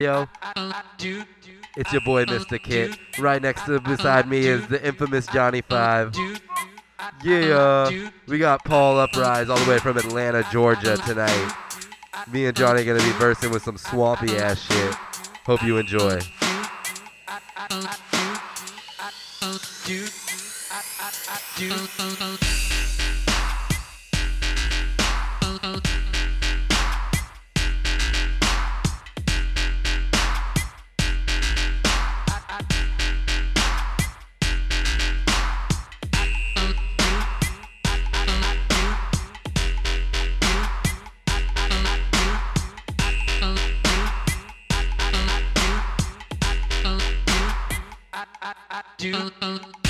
Yo, it's your boy Mr. Kit. Right next to beside me is the infamous Johnny Five. Yeah, we got Paul Uprise all the way from Atlanta, Georgia tonight. Me and Johnny gonna be versing with some swampy ass shit. Hope you enjoy. You.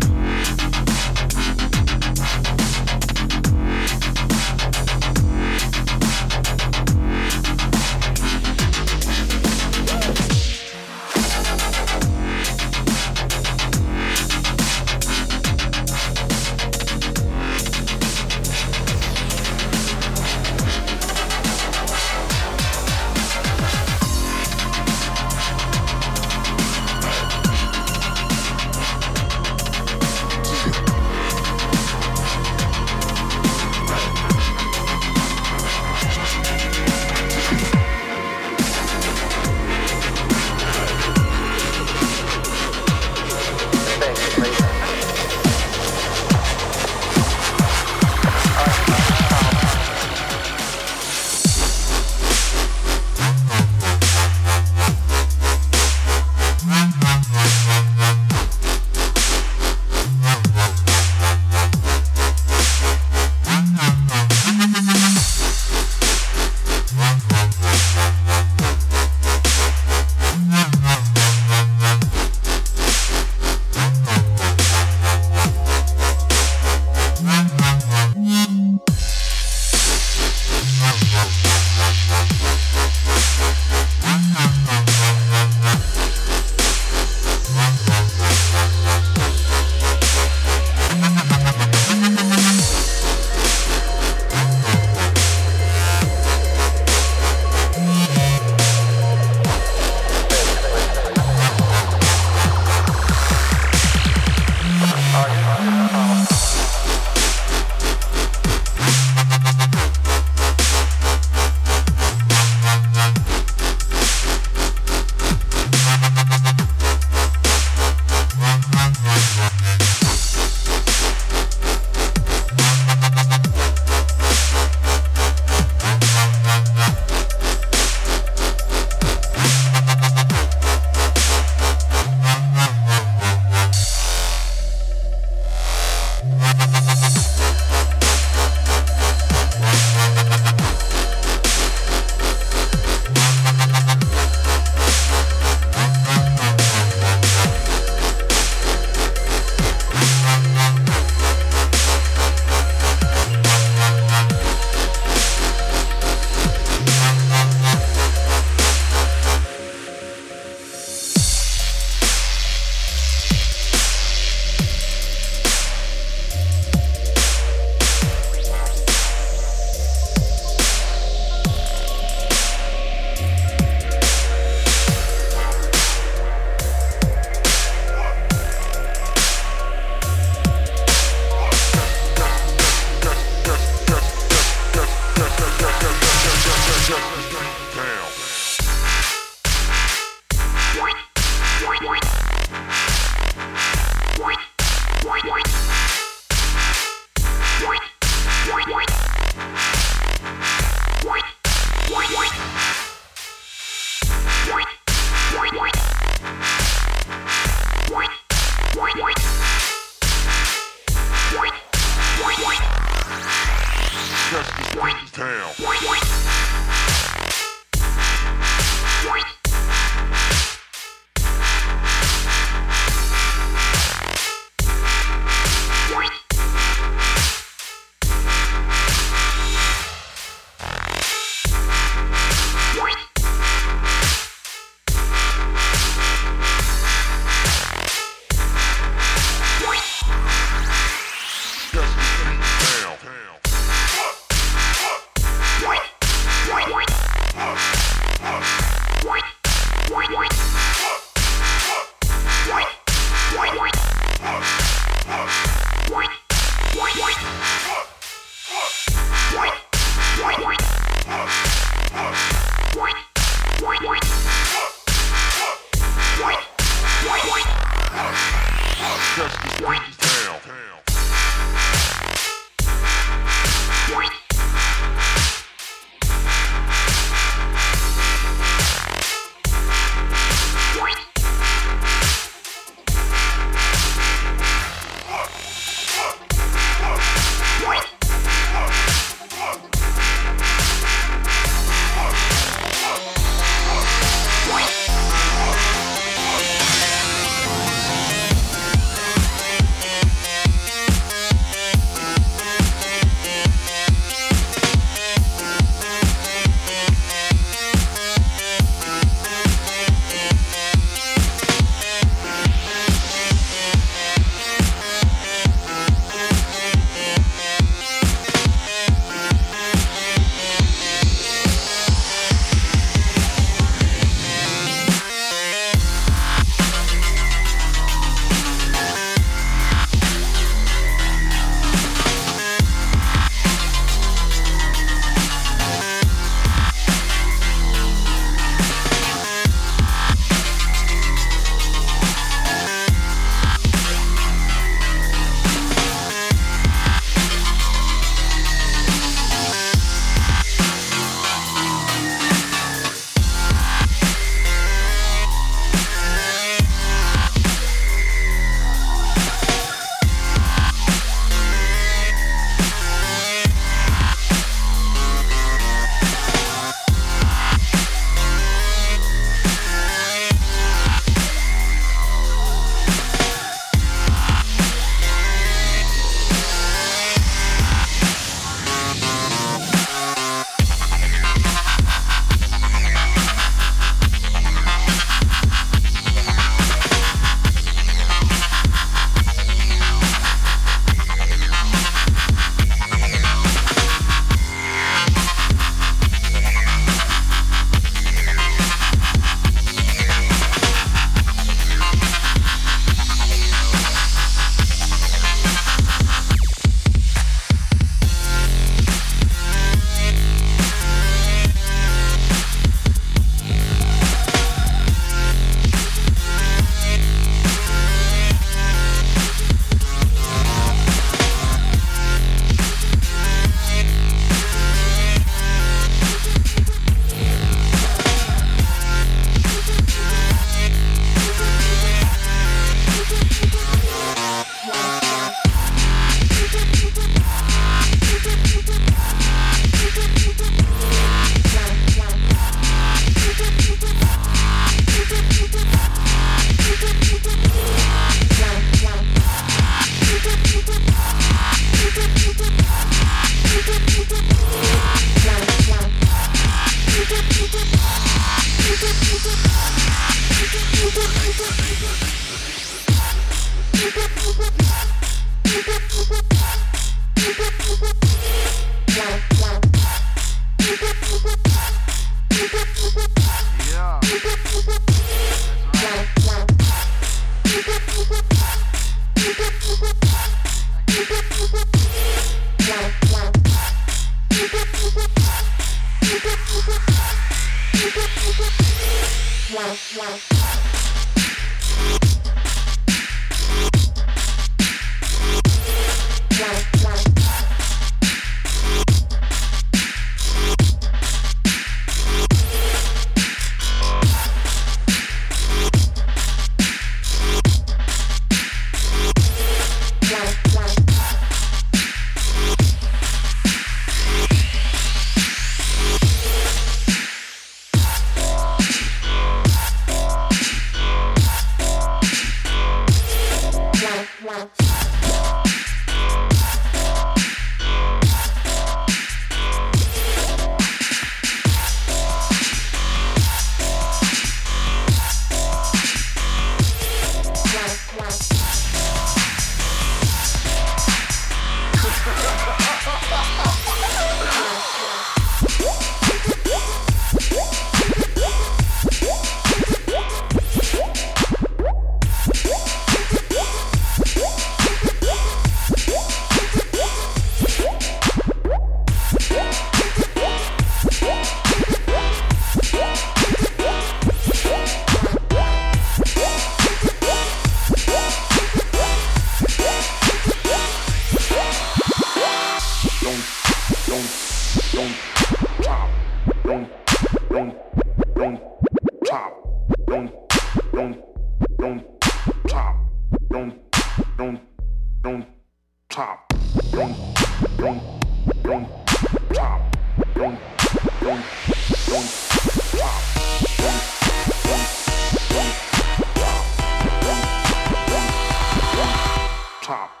top.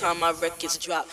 Time my records drop.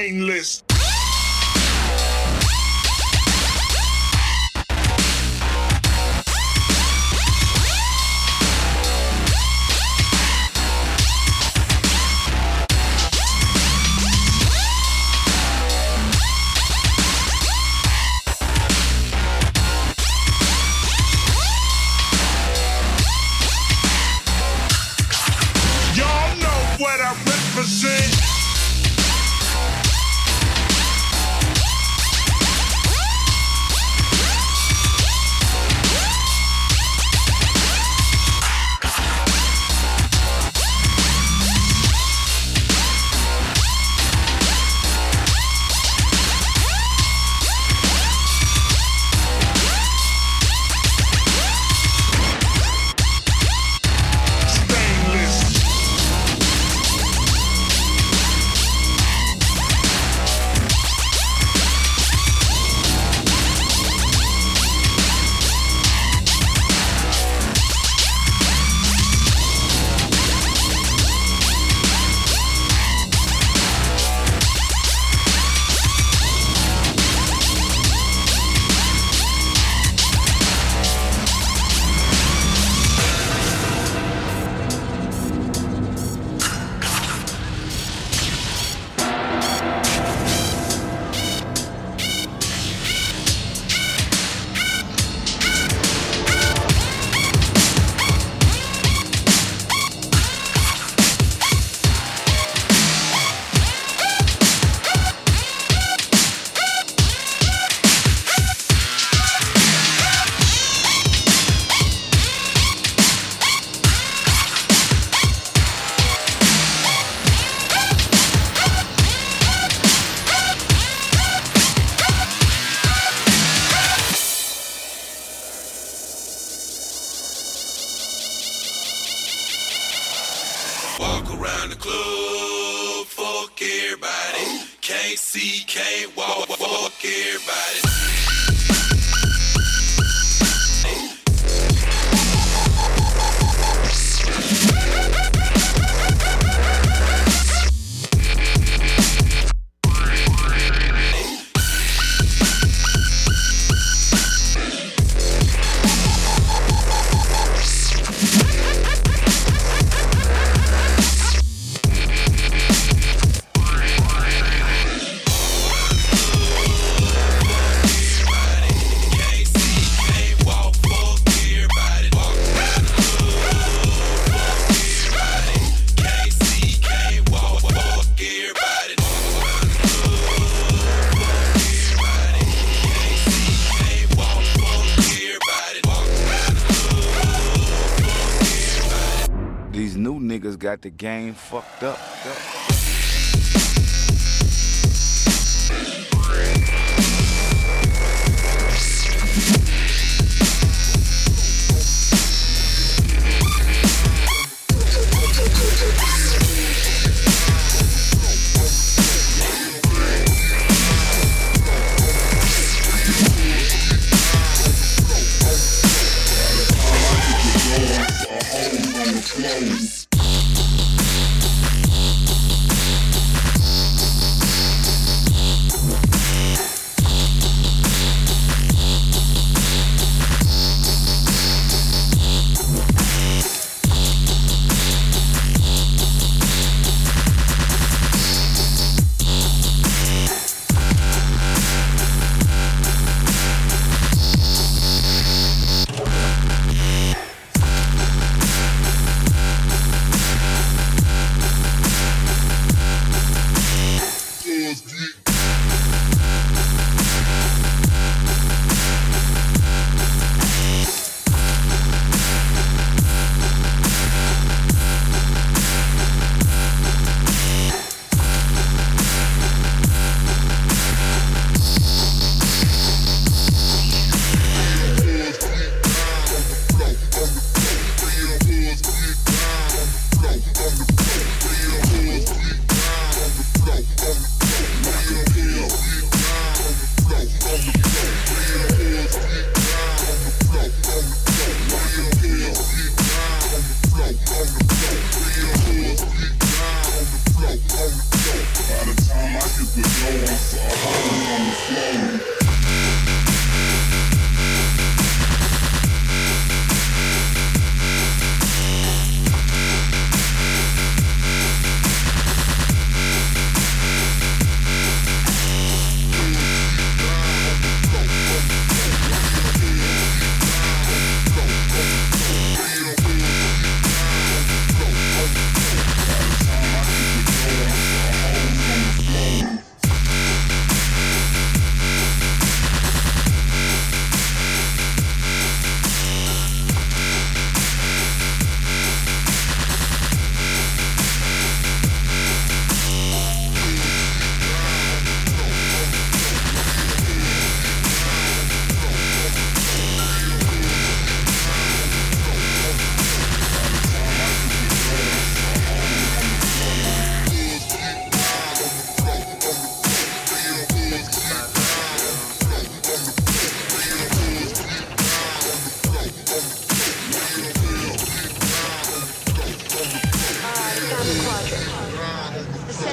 4-5 game fucked up.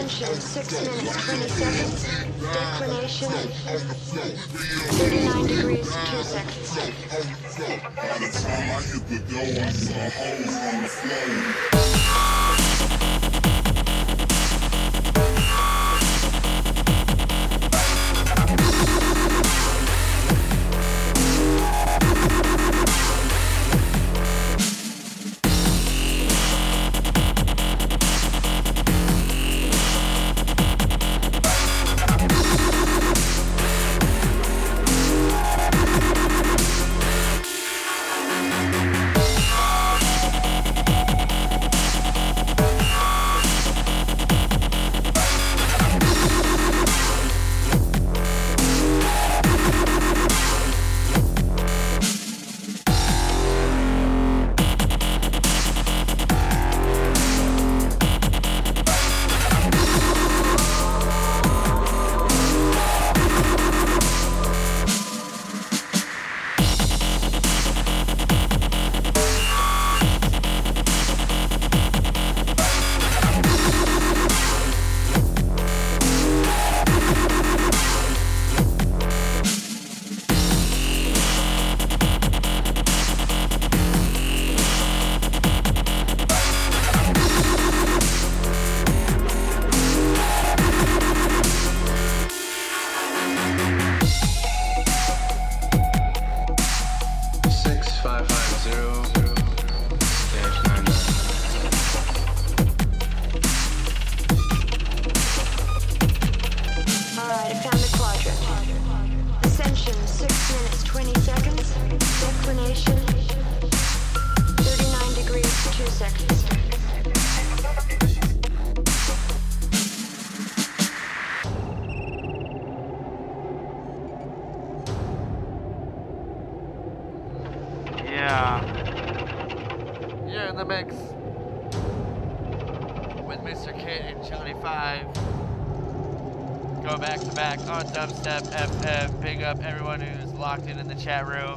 Ascension, 6 minutes, 20 seconds. Declination, 39 degrees, 2 seconds. By the time I hit the door, I saw hoes on the floor. Chat room.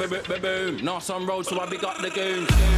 Boom, boom, boom, boom. Road, so I big up the goons.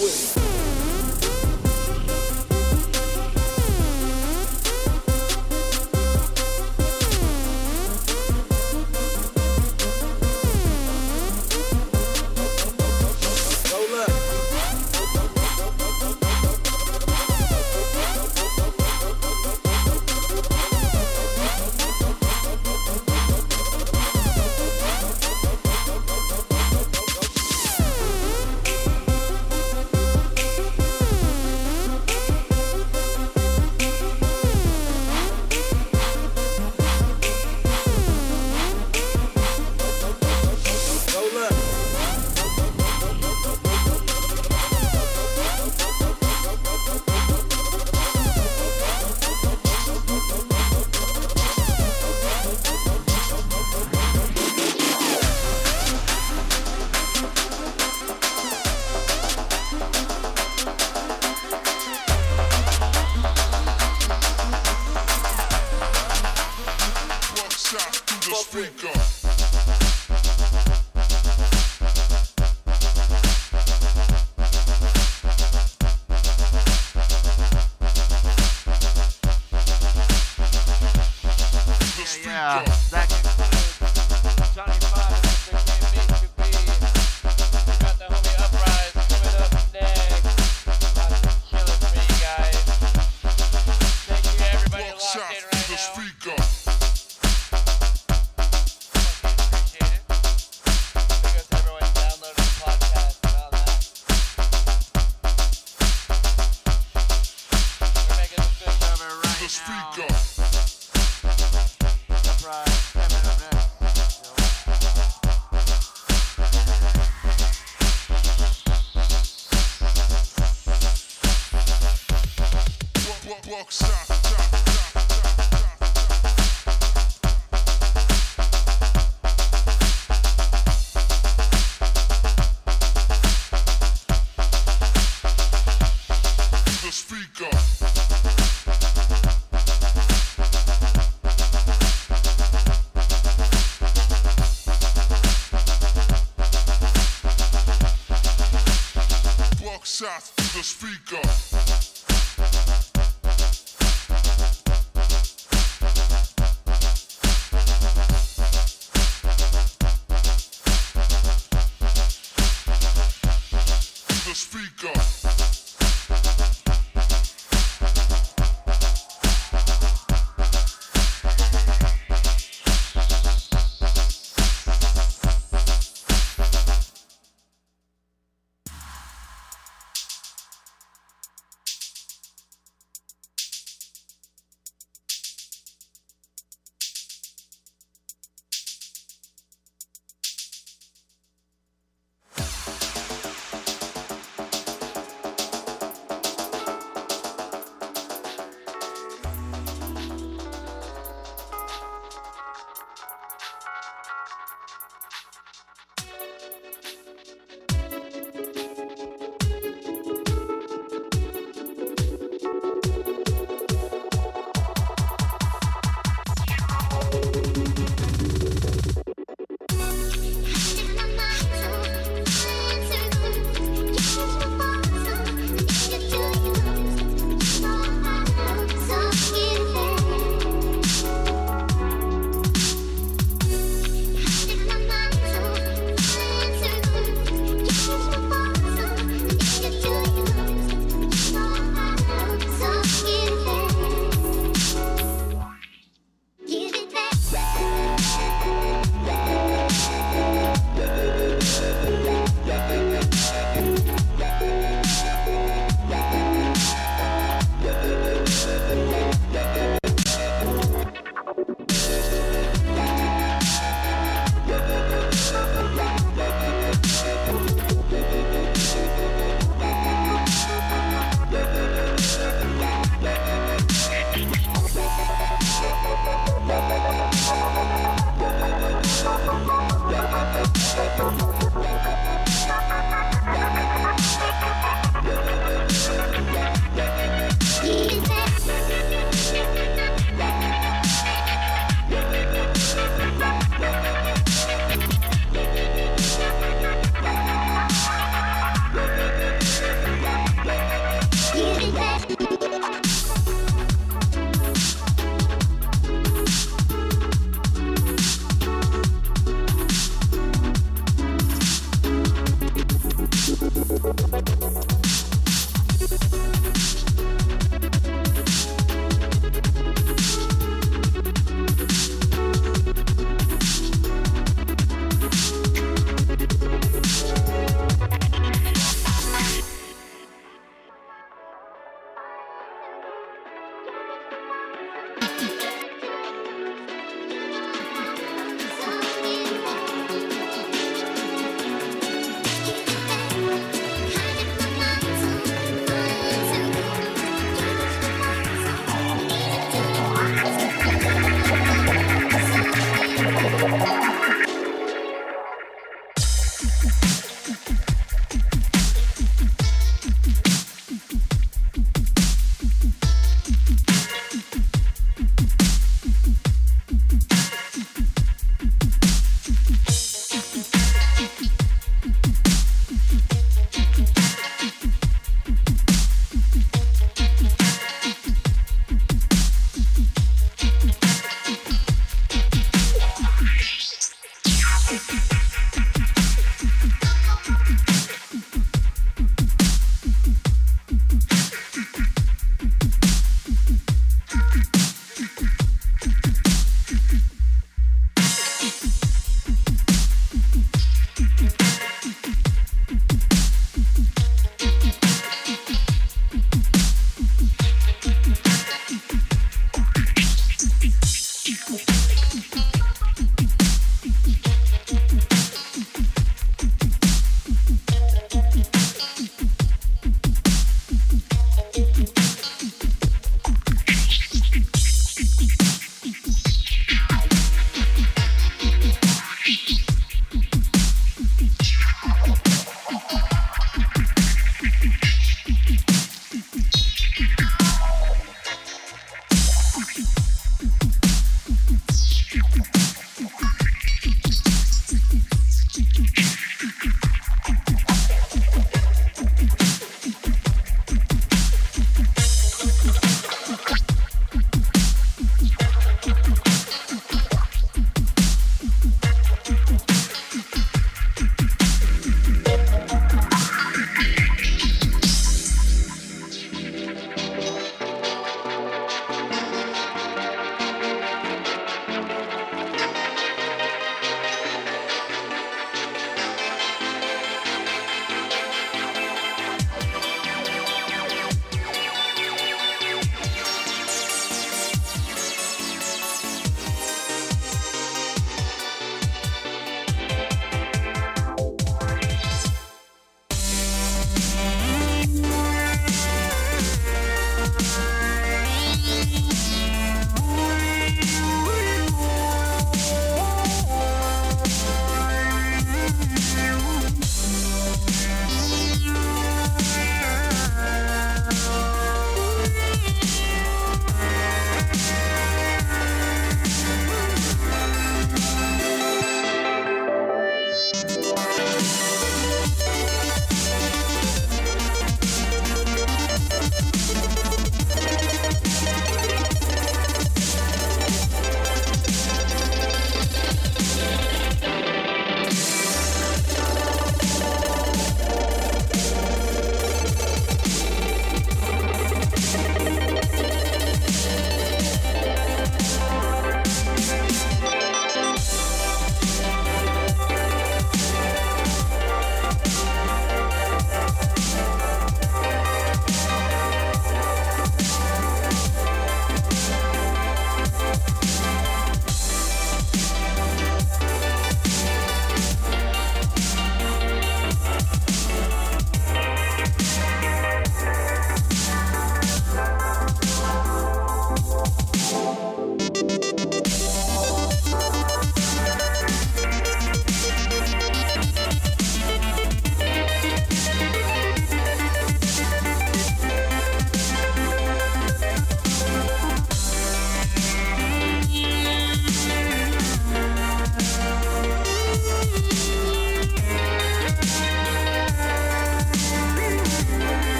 With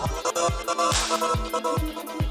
なななななななな。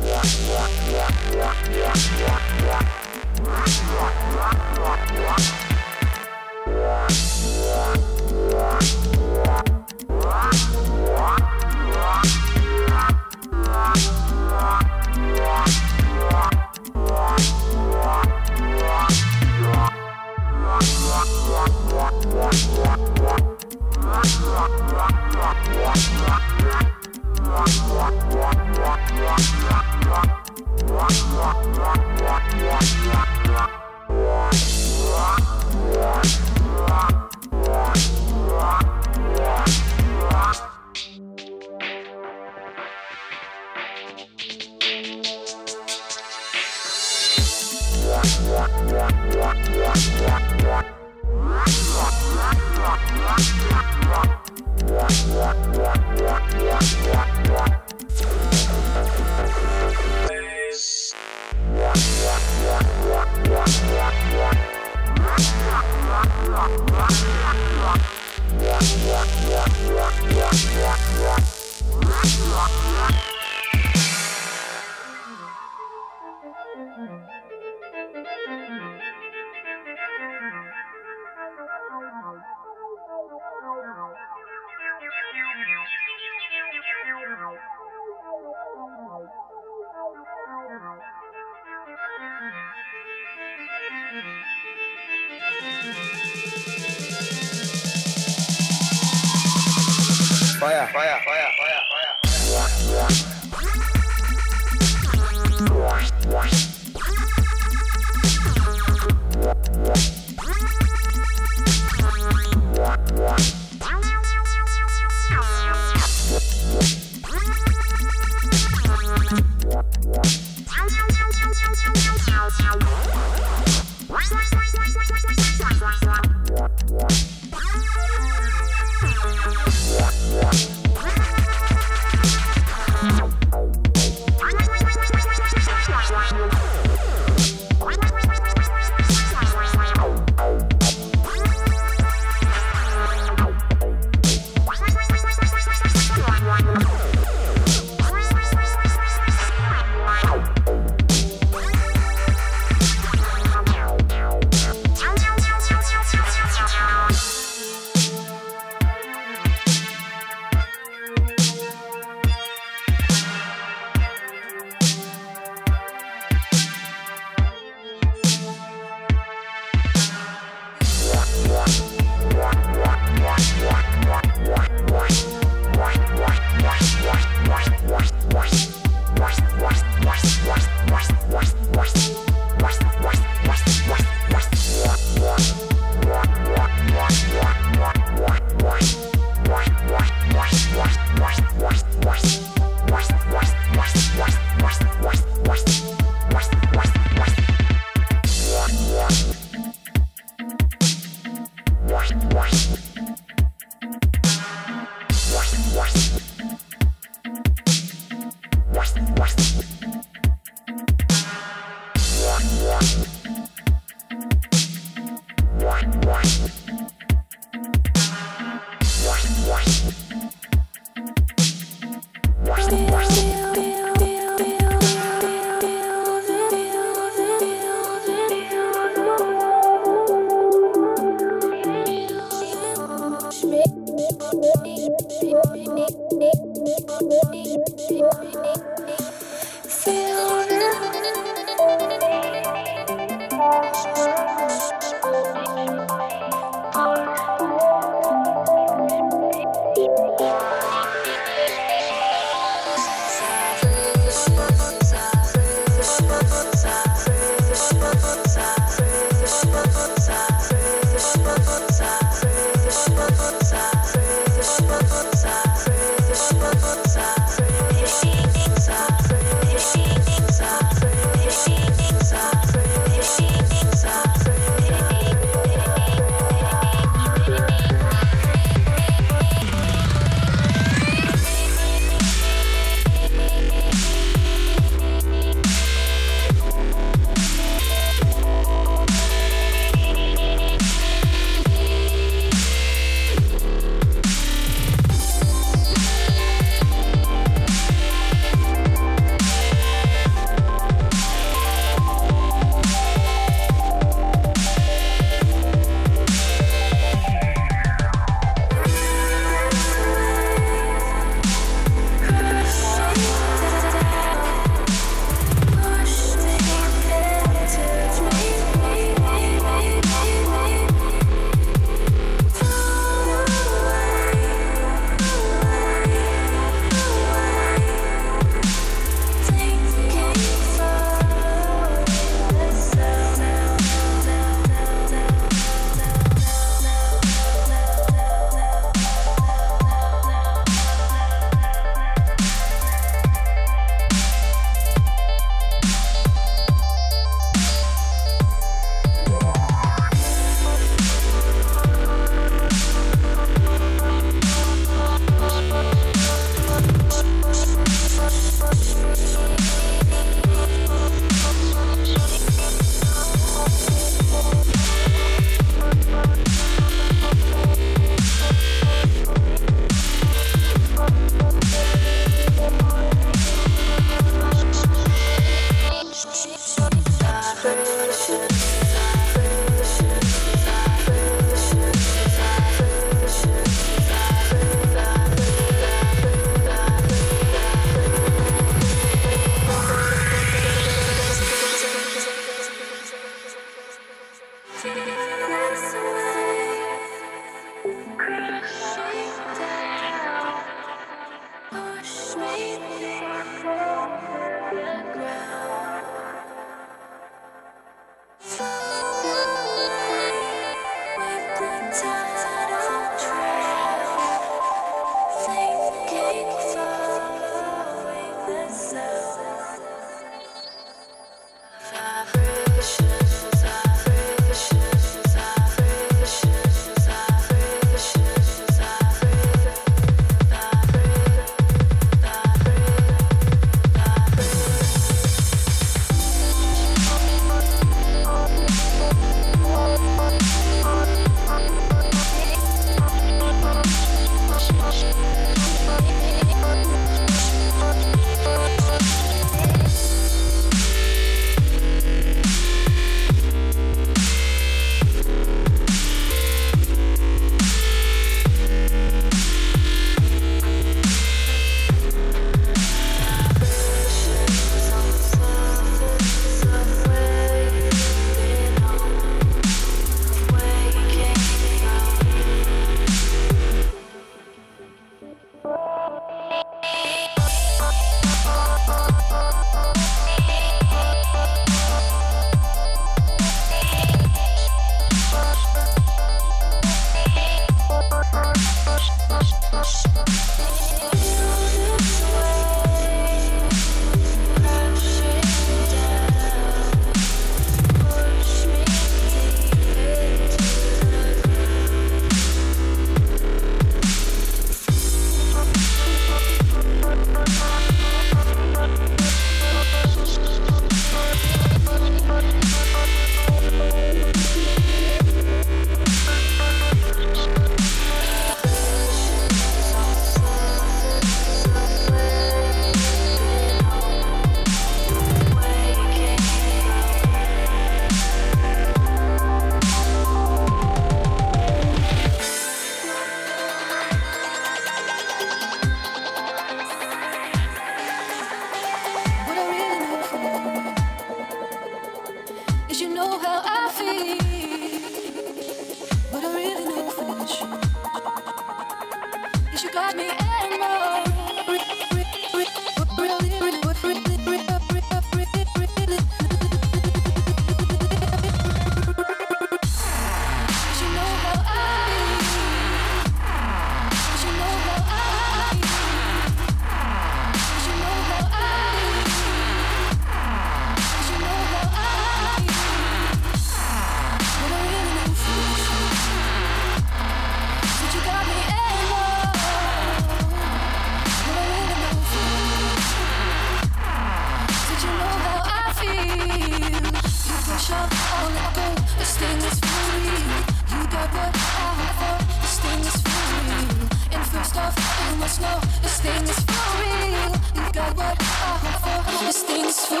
must know this thing is for real. You got what I hope for. This thing's for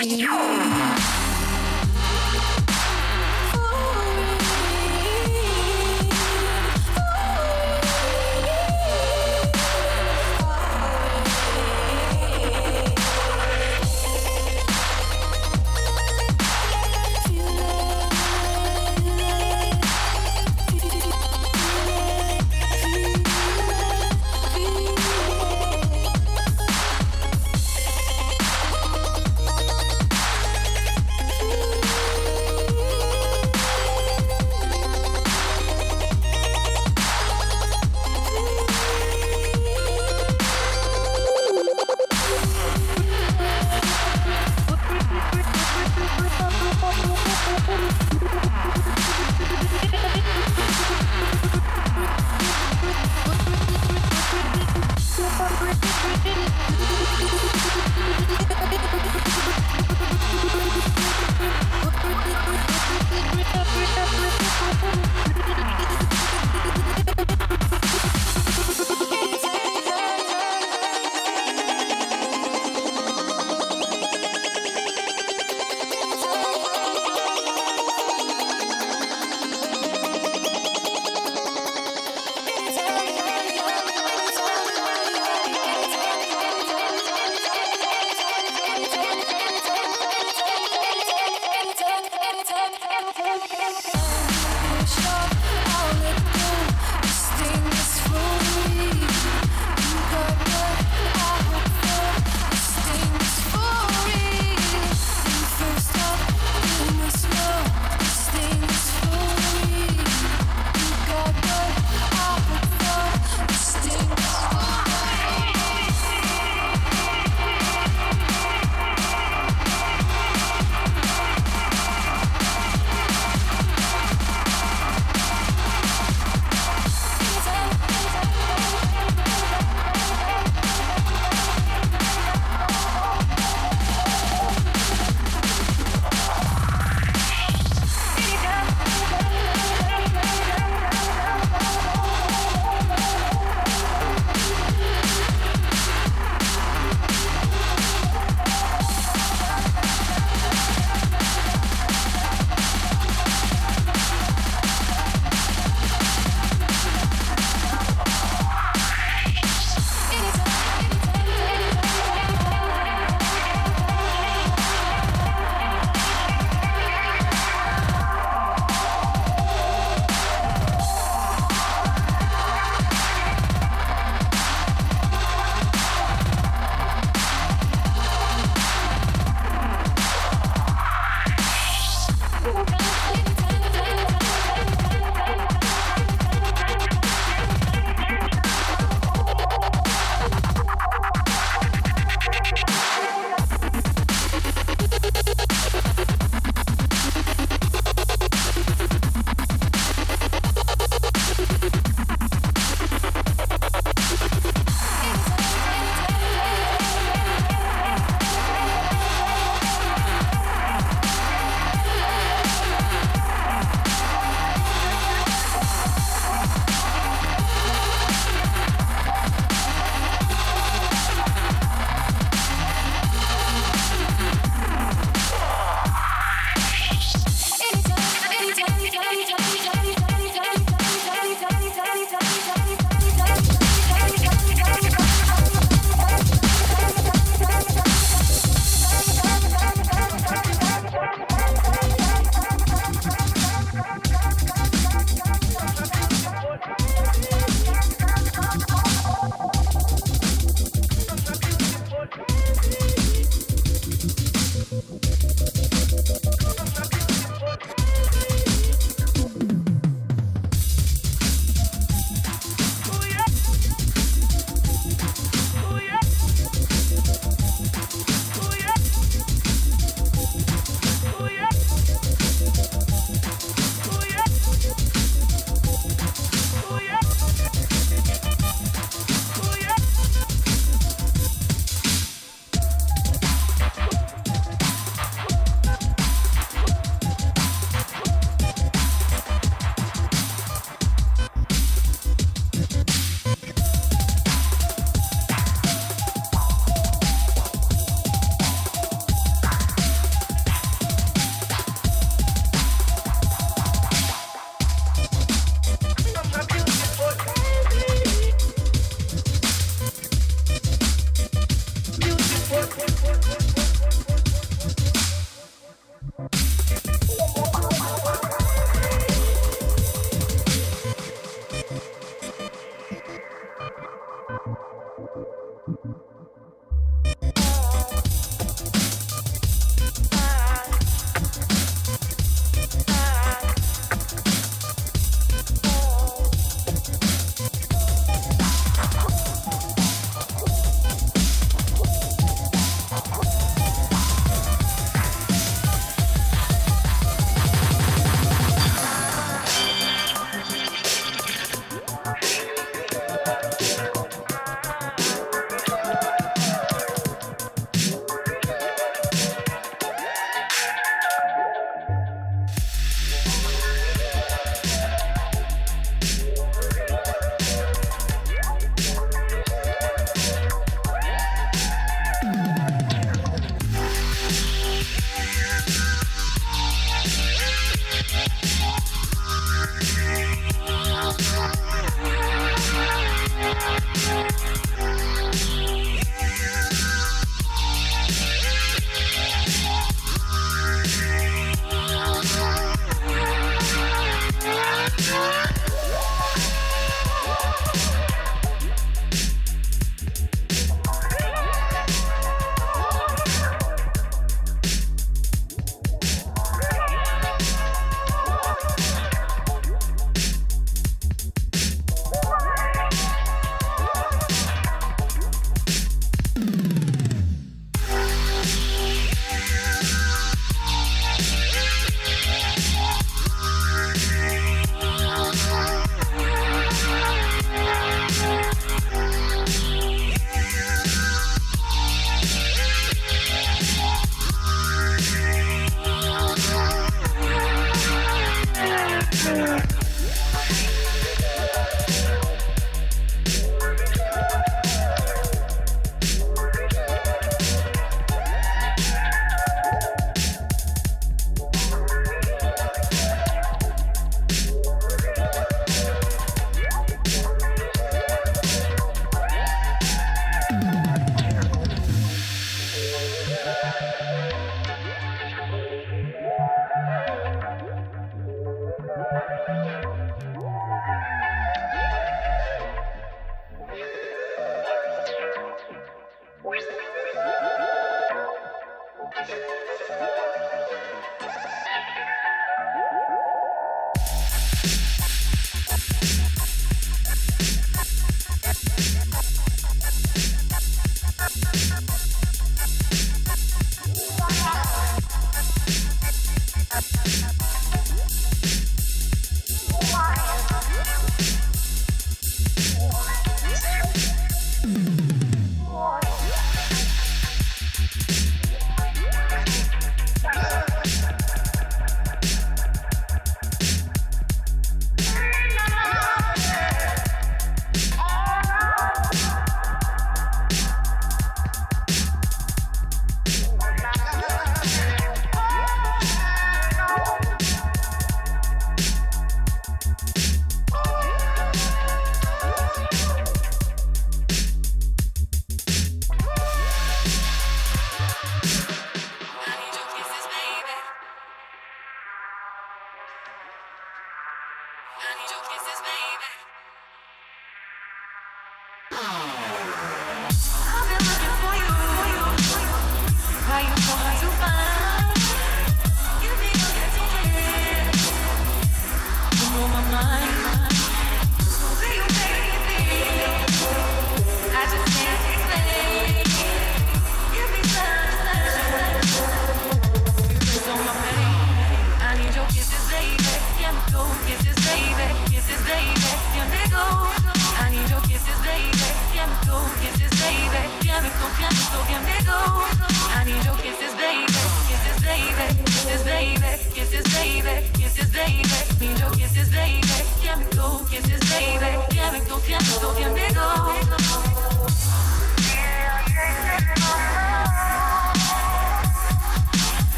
real.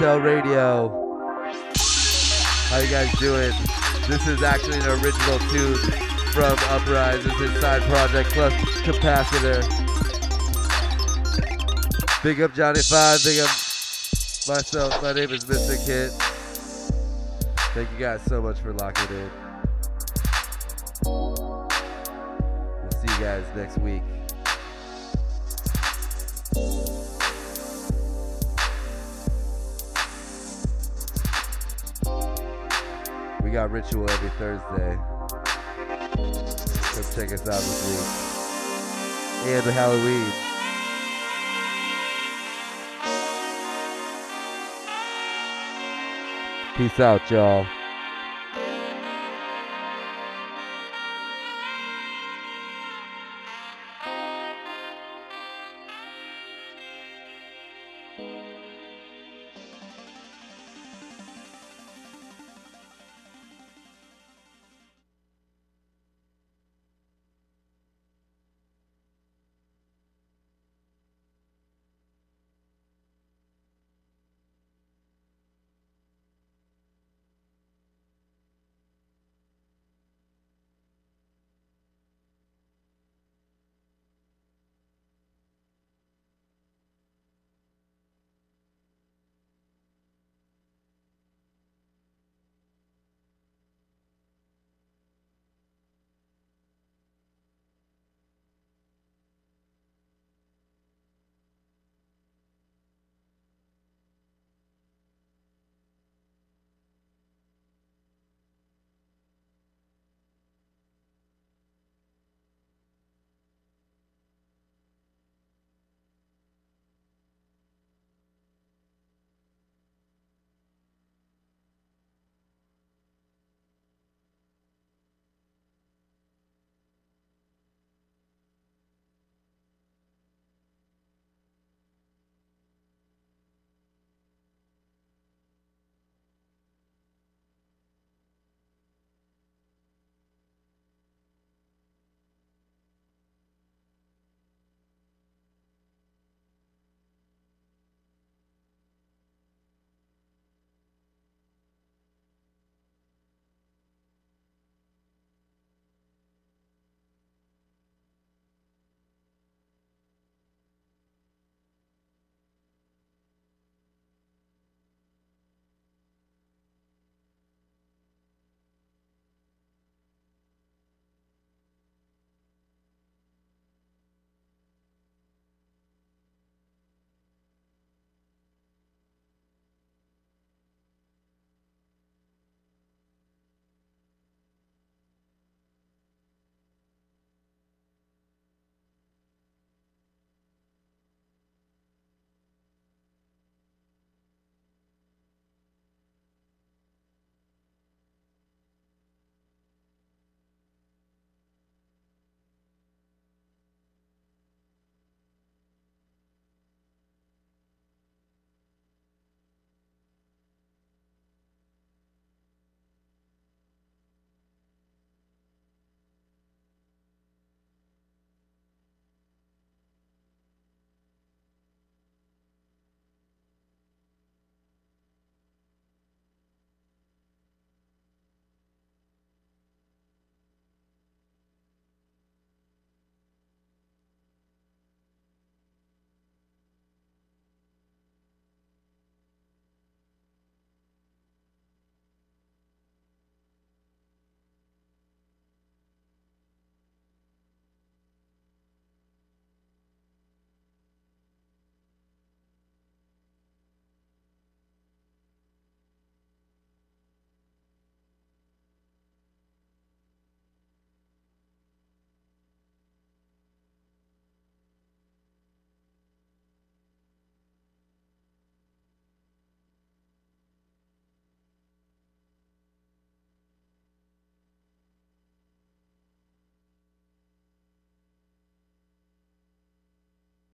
Irie Radio. How you guys doing? This is actually an original tune from Uprise. It's his side project plus capacitor. Big up Johnny Five. Big up myself. My name is Mr. Kit. Thank you guys so much for locking in. We'll see you guys next week. Ritual every Thursday. Come check us out this week. And the Halloween. Peace out, y'all.